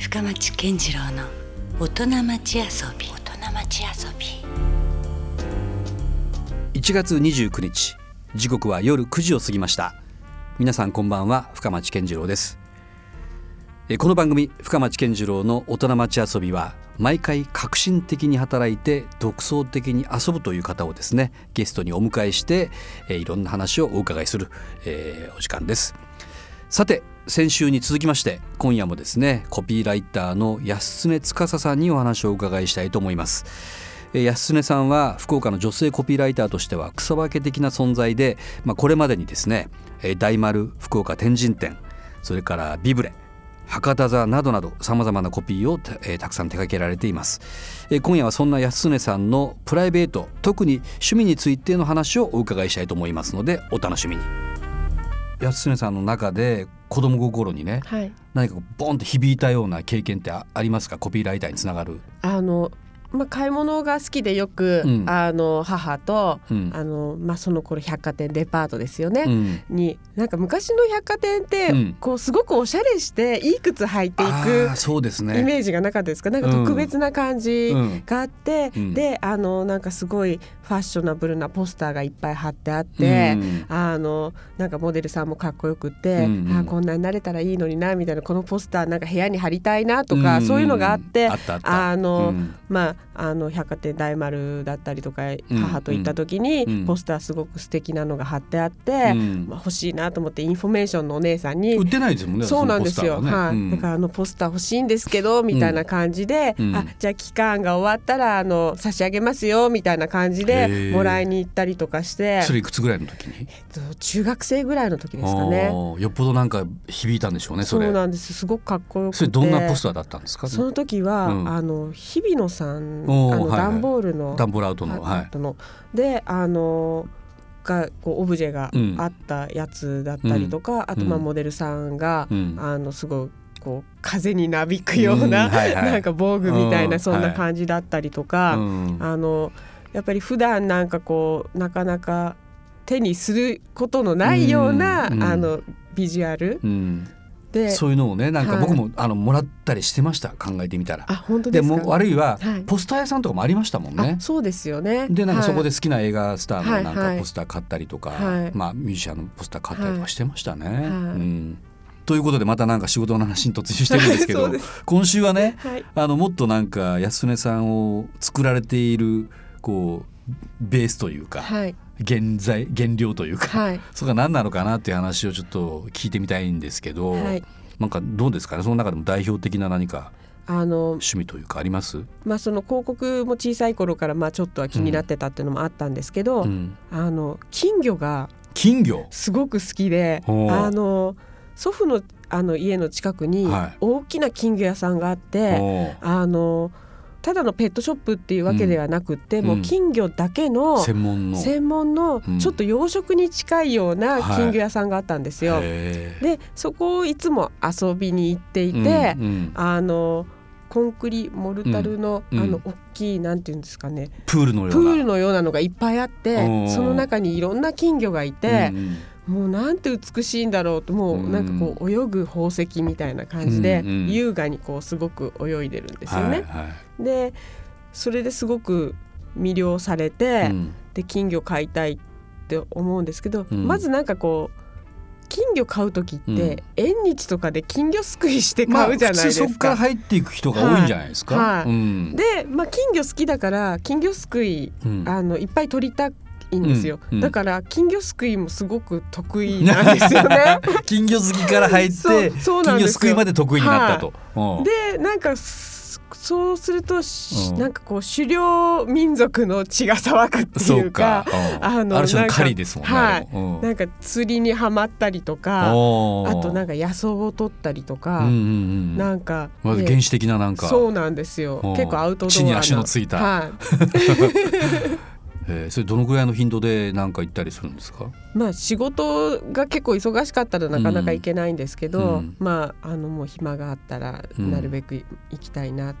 深町健次郎の大人町遊び。大人町遊び。1月29日時刻は夜9時を過ぎました。皆さんこんばんは深町健次郎です。えこの番組深町健次郎の大人町遊びは毎回革新的に働いて独創的に遊ぶという方をですねゲストにお迎えしてえいろんな話をお伺いする、えーお時間ですさて先週に続きまして今夜もですねコピーライターの安常司さんにお話をお伺いしたいと思います。え安常さんは福岡の女性コピーライターとしては草分け的な存在で、まあ、これまでにですねえ大丸福岡天神店それからビブレ博多座などなどさまざまなコピーをた,、えーたくさん手掛けられています、えー今夜はそんな安常さんのプライベート特に趣味についての話をお伺いしたいと思いますのでお楽しみに。安常さんの中で子供心にねはい、何かボンと響いたような経験ってあありますか？コピーライターにつながる、あの、まあ、買い物が好きでよく、うん。あの母と、うん。あのまあ、その頃百貨店デパートですよね、うん。になんか昔の百貨店って、うん。こうすごくおしゃれしていい靴履いていあくーそうですイねメージがなかったですか？なんか特別な感じうん。があって、うん。であのなんかすごいファッショナブルなポスターがいっぱい貼ってあって。うん。あのなんかモデルさんもかっこよくって、うんうん。あこんなになれたらいいのになみたいなこのポスターなんか部屋に貼りたいなとか、ん。そういうのがあってあの、うん。まあ、あの百貨店大丸だったりとかうん。母と行った時に、うん。ポスターすごく素敵なのが貼ってあって、うん。まあ、欲しいなと思ってインフォメーションのお姉さんに売ってないですもんねそうなんですよ、ね。はい、だからあのポスター欲しいんですけどみたいな感じで、うん。あじゃあ期間が終わったらあの差し上げますよみたいな感じへでーもらいに行ったりとかして。それいくつぐらいの時に？中学生ぐらいの時ですかね。よっぽどなんか響いたんでしょうねそうなんです。すごくかっこよくて。それどんなポスターだったんですか？その時は、うん。あの日比野さんあのおーはいはい。段ボールのダンボールアウトのはい。であのがこうオブジェがうんあったやつだったりとか、あとまあうん。モデルさんが、うん。あのすごいこう風になびくような、うん。はいはい。なんか防具みたいうん。なそんな感じだったりとか、うん。あのやっぱり普段なんかこうなかなか手にすることのないような、うん。うん。あのビジュアルうんでそういうのをねなんかはい。僕も、あのもらったりしてました考えてみたら。あ本当でですか？も悪いは、はい。ポスター屋さんとかもありましたもんね。あそうですよね。でなんかそこではい好きな映画スターのなんはい。はいかポスター買ったりとか、はい。まあミュージシャンのポスター買ったりとかしてましたね。い。うん。ということでまたなんか仕事の話に突入してるんですけど 今週はねはい。あのもっとなんか安根さんを作られているこうベースというか、はい原材原料というか、はい。それが何なのかなっていう話をちょっと聞いてみたいんですけど、はい。なんかどうですか？ねその中でも代表的な何かあの趣味というかあります、まあその広告も小さい頃からまあちょっとは気になってたっていうのもあったんですけど、うん。あの金魚が金魚？すごく好きであの祖父のあの家の近くにはい。大きな金魚屋さんがあって、あのただのペットショップっていうわけではなくって、ん。もう金魚だけの専門の。専門のうん。ちょっと養殖に近いようなはい。金魚屋さんがあったんですよ。へーでそこをいつも遊びに行っていて、うんうんあのコンクリモルタルの,、うんあの大きいなんていうんですかね。プールのような。プールのようなのがいっぱいあってその中にいろんな金魚がいてう、んもうなんて美しいんだろうともうなんかこう泳ぐ宝石みたいな感じで、優雅にこうすごく泳いでるんですよね。はいはい。でそれですごく魅了されて、うん。で金魚飼いたいって思うんですけど、うん。まずなんかこう金魚飼う時って、うん。縁日とかで金魚すくいしてまあ買うじゃないですか。普通そこから入っていく人が多いんじゃないですか。はい。はいうん。で、まあ、金魚好きだから金魚すくいうん。あのいっぱい取りたいんですよ、うんうん。だから金魚すくいもすごく得意なんですよね。金魚好きから入って金魚ですくいまで得意になったと。うん。でなんかすそうすると、しうん。なんかこう狩猟民族の血が騒ぐってそいうかうん。あのある種の狩りですもんね。はい。うん。なんか釣りにはまったりとかあとなんか野草を取ったりとか、うんうんうんなんか、まずね原始的ななんか、そうなんですよ。うん。結構アウトドアな地に足のついた。はい えーそれどのぐらいの頻度でなんか行ったりするんですか？まあ仕事が結構忙しかったらなかなか行けないんですけど、うん。まああのもう暇があったらうんなるべく行きたいなっ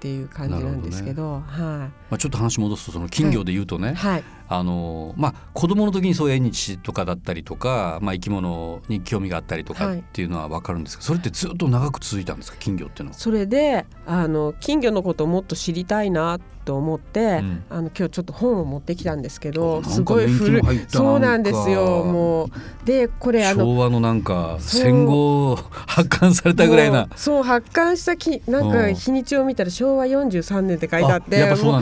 ていう感じなんですけど、はまあちょっと話戻すとその金魚で言うとね、い。はいあのまあ子供の時にそういう縁日とかだったりとか、まあ、生き物に興味があったりとかはい。っていうのは分かるんですけど、それってずっと長く続いたんですか？金魚っていうのは。それであの金魚のことをもっと知りたいなと思って、うん。あの今日ちょっと本を持ってきたんですけどすごい古い。そうなんですよか。もう。でこれあの昭和のなんか戦後発刊されたぐらいな。そう発刊したきなんかうん。日にちを見たら昭和43年って書いてあってそうな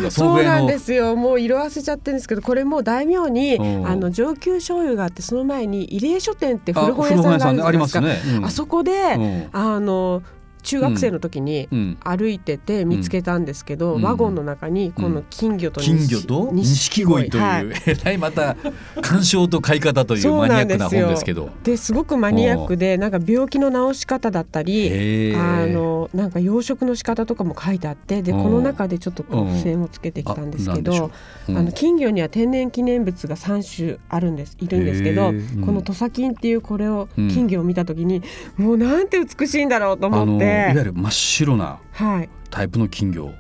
んですよ。もう色あせちゃってるんですけどこれもう大名にうん。あの上級醤油があってその前に入江書店ってあ古本屋さんがあるじゃありないですすね。うん。あそこで、うん。あの中学生の時にうん。歩いてて見つけたんですけど、うん。ワゴンの中にこの金魚と金魚と錦鯉という、はい。えらいまた鑑賞と買い方というマニアックななんですよ本ですけど。ですごくマニアックでなんか病気の治し方だったりあのなんか養殖の仕方とかも書いてあってでう。んこの中でちょっと付箋をつけてきたんですけどうう。ん。あの金魚には天然記念物が3種あるんです。いるんですけへどーうんこの土佐金っていうこれをうん。金魚を見た時にもうなんて美しいんだろうと思ってわゆる真っ白なはい。タイプの金魚。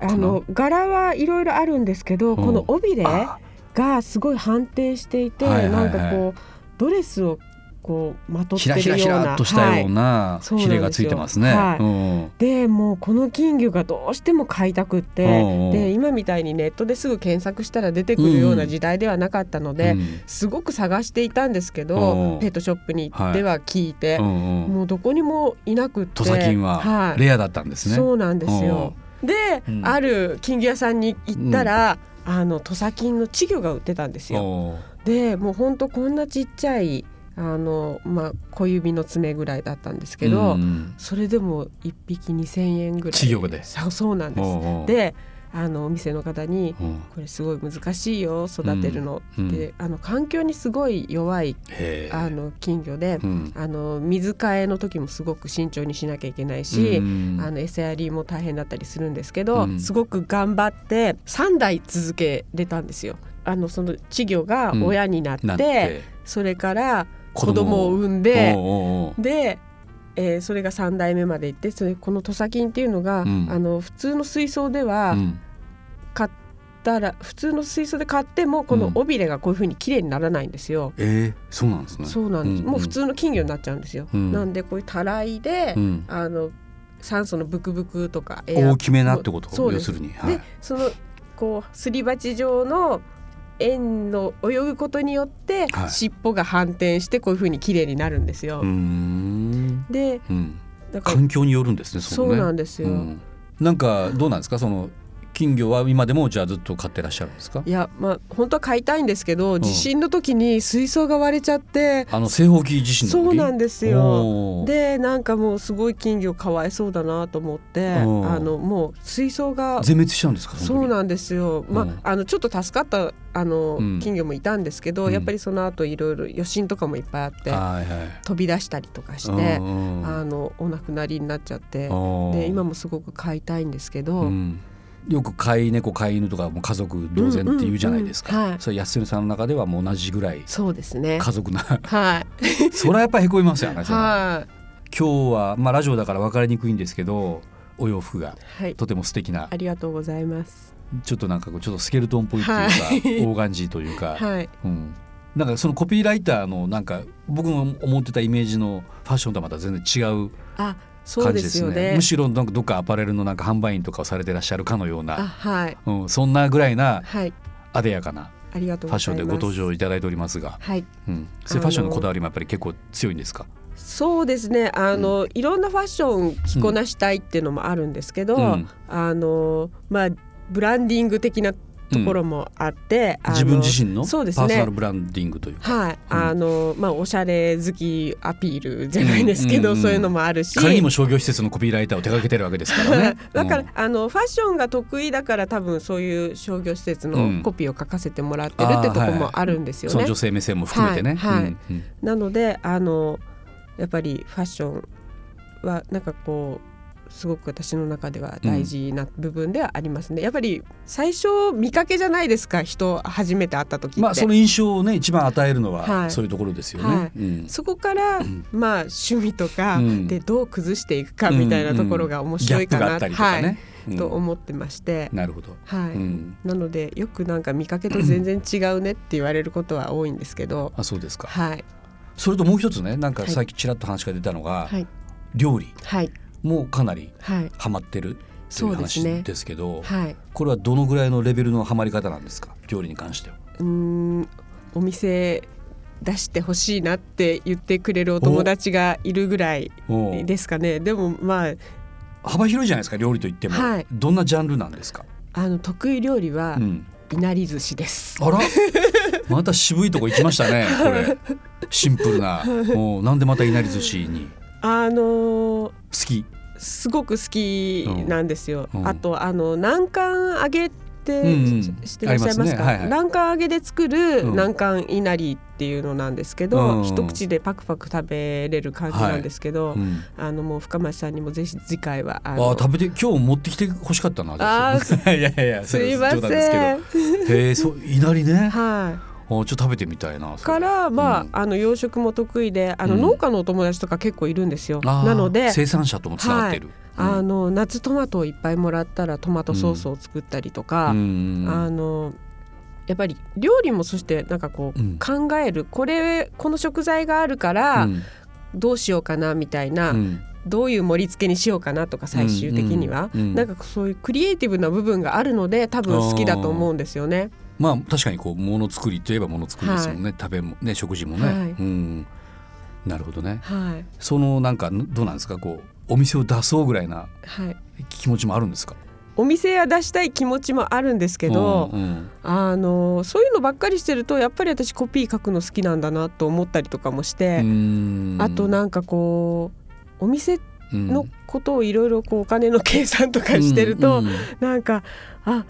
あの柄はいろいろあるんですけどうん。この尾びれあ。がすごい反定していて、はいはいはないんかこうドレスをこうまとってるようなとしたようなヒレがついてますね。はい。うん。でもうこの金魚がどうしても飼いたくってうんうん。で今みたいにネットですぐ検索したら出てくるような時代ではなかったので、うん。すごく探していたんですけうん。どペットショップに行っては聞いて、うんうんもうどこにもいなくって土佐金ははい。レアだったんですね。そうなんですよ。で、うん。ある金魚屋さんに行ったら、あの土佐金の稚魚が売ってたんですよ。でもうほんとこんなちっちゃいあの、まあ、小指の爪ぐらいだったんですけど、うんうん。それでも1匹2,000円ぐらい。稚魚で。そうそうなんです。であのお店の方にうん「これすごい難しいよ育てるの」うん。って、あの環境にすごい弱いあの金魚で、うん。あの水替えの時もすごく慎重にしなきゃいけないし、うんあの餌やりも大変だったりするんですけど、うん。すごく頑張って3代続けれたんですよ。あのその稚魚が親になって。それから子子供を産んでで、えーそれが3代目まで行ってそれこの土佐金っていうのが、うん。あの普通の水槽ではうん。買ったら、普通の水槽で買ってもこの尾びれがこういうふうに綺麗にならないんですよ。えー、そうなんですね。そうなんです、んもう普通の金魚になっちゃうんですよ。うん。なんでこういうたらいで、うん。あの酸素のブクブクとか大きめなってこと？そう要するに。はい。でそのこうすり鉢状の円の泳ぐことによって、はい尻尾が反転してこういう風に綺麗になるんですよ。うーんでうん環境によるんですね。そうねなんですよ。うんなんかどうなんですか？その金魚は今でもじゃあずっと飼ってらっしゃるんですか？いやまあ本当は買いたいんですけど、ん。地震の時に水槽が割れちゃって。あの西方紀地震そうなんですよ。でなんかもうすごい金魚かわいそうだなと思ってあうん。のもう水槽が全滅しちゃうんですか？そうなんですよ、まうん。あ、あのちょっと助かったあの、うん。金魚もいたんですけど、うん。やっぱりその後いろいろ余震とかもいっぱいあってはいはい。飛び出したりとかして、あのお亡くなりになっちゃってで今もすごく飼いたいんですけど、うんよく飼い猫飼い犬とかも家族同然って言うじゃないですか、うんうんうんはい。それ安典さんの中ではもう同じぐらいそうですね。家族な。はい。それはやっぱへこみますよね、は今日はまあラジオだから分かりにくいんですけどお洋服が。いはい。とても素敵な。ありがとうございます。ちょっとなんかこうちょっとスケルトンっぽいっていうか、はい。オーガンジーというか、はい。うん、なんかそのコピーライターのなんか僕の思ってたイメージのファッションとはまた全然違うあ感じですすね。むしろなんかどっかアパレルのなんか販売員とかをされてらっしゃるかのようあな、はい。うん、そんなぐらいなはい。あでやかなありがとうファッションでご登場いただいておりますが、はい。うん、そういうファッションのこだわりもやっぱり結構強いんですか、そうですね。あの、いろんなファッション着こなしたいっていうのもあるんですけど、うん。あのまあブランディング的なところもあって、あの自分自身のパそうですーソナねルブランディングという。か、はい、うん。あのまあおしゃれ好きアピールじゃないですけど、うん。うん。うんそういうのもあるし。仮にも商業施設のコピーライターを手掛けてるわけですからね。だから、うんあのファッションが得意だから多分そういう商業施設うん。のコピーを書かせてもらってるってとこもあるんですよね。その女性目線も含めてね。はい。はい。うん。うん。なのであのやっぱりファッションはなんかこうすごく私の中では大事な部分ではありますね。やっぱり最初見かけじゃないですか人初めて会った時って。まあその印象をね一番与えるのははい。そういうところですよね。はい。うん。そこから、まあ趣味とかうん。でどう崩していくかみたいなところが面白いかな、ね。うん。と思ってまして、なるほど。はい、うん。なのでよくなんか見かけと全然違うねって言われることは多いんですけど、あそうですか。はい。それともう一つねなんかはい。さっきちらっと話が出たのが、はい。料理。はいもかなりはい。ハマってるっていそう話ですけどはい。これはどのぐらいのレベルのハマり方なんですか？料理に関しては。うーん。お店出してほしいなって言ってくれるお友達がいるぐらいですかね。でもまあ幅広いじゃないですか料理といっても、はい。どんなジャンルなんですか、あの得意料理はうん、いなり寿司です。あら？また渋いとこ行きましたねこれ。シンプルな。おうなんでまたいなり寿司に？あのー好きすごく好きなんですよ。あとあの南関揚げってししてらっしゃいますか？ありますね。はいはい。南関揚げで作るうん。南関いなりっていうのなんですけど、一口でパクパク食べれる感じなんですけど、うん。あのもう深町さんにもぜひ次回はああ食べて今日持ってきて欲しかったなあー いやいやいやすいません。へえそういなりね。はい。おちょっと食べてみたいなからまあ、うん。あの養殖も得意であのうん。農家のお友達とか結構いるんですよ。あー。なので。生産者ともつながってい。る、あの夏トマトをいっぱいもらったらトマトソースを作ったりとか、うん。あのやっぱり料理もそしてなんかこう、うん。考える。これこの食材があるからうん。どうしようかなみたいな、うん。どういう盛り付けにしようかなとか最終的には、うん。うん。なんかそういうクリエイティブな部分があるので多分好きだと思うんですよね。まあ確かにこうもの作りといえばもの作りですもんね、食べもね食事もね、はい。うん。なるほどね。はい。そのなんかどうなんですか？こうお店を出そうぐらいなはい、気持ちもあるんですか？お店は出したい気持ちもあるんですけど、うんうん。あのそういうのばっかりしてるとやっぱり私コピー書くの好きなんだなと思ったりとかもして、うん。あとなんかこうお店うん。のことをいろいろこうお金の計算とかしてると、うん。なんかあ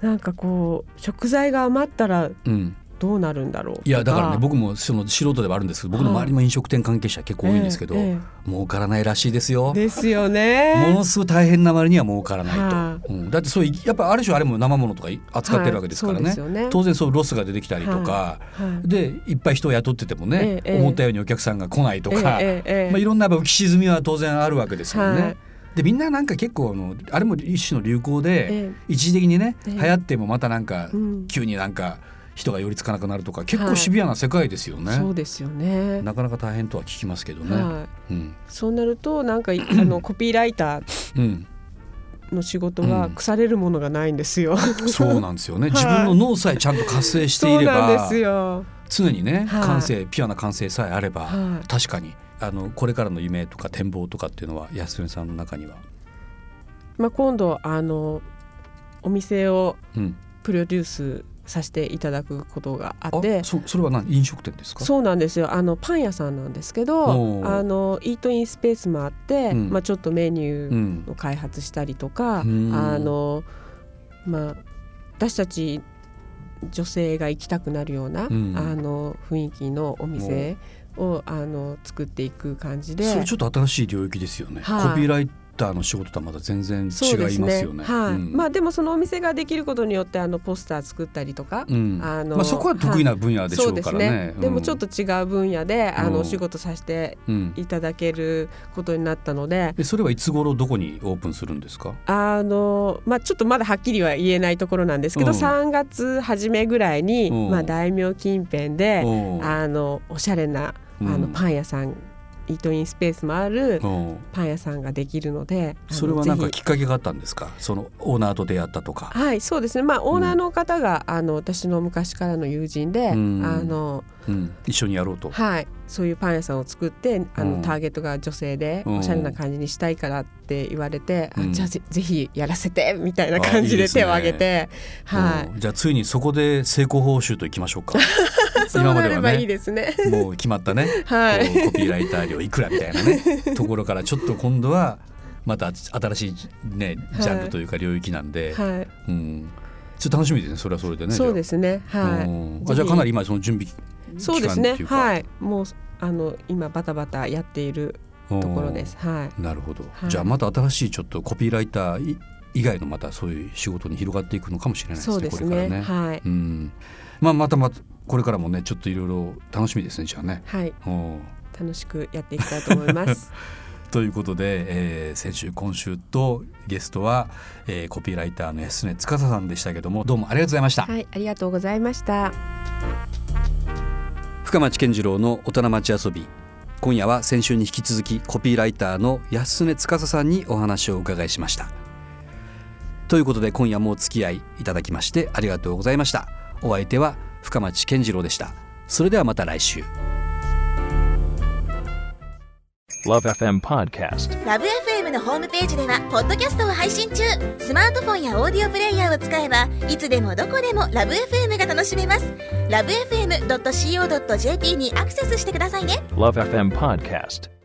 なんかこう食材が余ったらうん。どうなるんだろういやだからね僕もその素人ではあるんですけど僕の周りも飲食店関係者結構多いんですけど、ええ。え儲からないらしいですよ。え。ですよね。ものすごい大変な割には儲からないはと、うん。だってそういうやっぱある種あれも生物とか扱ってるわけですからね,、はい。ね。当然そうロスが出てきたりとか、はい。でいっぱい人を雇っててもね、思ったようにお客さんが来ないとか、まあ、いろんなやっぱ浮き沈みは当然あるわけですよね。はいでみんななんか結構あのあれも一種の流行で、ええ一時的にね、ええ流行ってもまたなんか、うん急になんか人が寄りつかなくなるとか結構シビアな世界ですよね。そうですよね。なかなか大変とは聞きますけどね。はい。うんそうなるとなんかい あのコピーライターうん、の仕事はうん腐れるものがないんですよ。そうなんですよね。はい自分の脳さえちゃんと活性していればすよ。常にねはい感性ピュアな感性さえあれば、はい確かにあのこれからの夢とか展望とかっていうのは安根さんの中には、まあ今度あのお店をうん、プロデュースさせていただくことがああって。そそれは何？飲食店ですか？そうなんですよ。あのパン屋さんなんですけおどー。あのイートインスペースもあって、うん。まあ、ちょっとメニューうんの開発したりとか、うん。あのまあ私たち女性が行きたくなるような、うん。あの雰囲気のお店をあの作っていく感じで。それちょっと新しい領域ですよね、はい。コピーライターの仕事とはまた全然違いますそうですね。よねはい。うん。まあでもそのお店ができることによってあのポスター作ったりとか、うん。あのまあ、そこは得意な分野でしょうからね,、でもちょっと違う分野で、あうん。のお仕事させてうんいただけることになったので、でそれはいつ頃どこにオープンするんですか？あのまあ、ちょっとまだはっきりは言えないところなんですけど、うん。3月初めぐらいに、うん。まあ、大名近辺で、あのおしゃれなあうん。のパン屋さん、イートインスペースもあるパン屋さんができるのでそれはなんかきっかけがあったんですか？そのオーナーと出会ったとか。はいそうですね。まあオーナーの方が、あの私の昔からの友人で、うん。あのうん、一緒にやろうと。はいそういうパン屋さんを作ってあの、うん。ターゲットが女性でうん。おしゃれな感じにしたいからって言われて、あうん。じゃあぜぜひやらせてみたいな感じで手を挙げてはい。うん。じゃあついにそこで成功報酬といきましょうか。今まではなればいいねですね。もう決まったね、はいコピーライター料いくらみたいなね ところからちょっと今度はまた新しいねはいジャンルというか領域なんで、はい、うん、ちょっと楽しみですねそれはそれでね。そうですね。じゃあはうんい。あじゃあかなりぜ今その準備ひそうですねはい。もうあの今バタバタやっているところです。はなるほど、はいじゃあまた新しいちょっとコピーライターい以外のまたそういう仕事に広がっていくのかもしれないい。ですねすね。これからね。はい。うん、まあまたまたこれからもねちょっといろいろ楽しみですねじゃあね。はい。お楽しくやっていきたいと思います。ということで、えー先週今週とゲストは、えーコピーライターの安根司さんでしたけどもどうもありがとうございました、はいありがとうございました深町健次郎の大人町遊び今夜は先週に引き続きコピーライターの安根司さんにお話をお伺いしましたということで今夜もお付き合いいただきましてありがとうございましたお相手は深町健次郎でした。それではまた来週。Love FM Podcast. ラブ f m のホームページではポッドキャストを配信中。スマートフォンやオーディオプレイヤーを使えばいつでもどこでもラブ f m が楽しめます。ラブ FM.co.jp にアクセスしてくださいね。Love FM Podcast.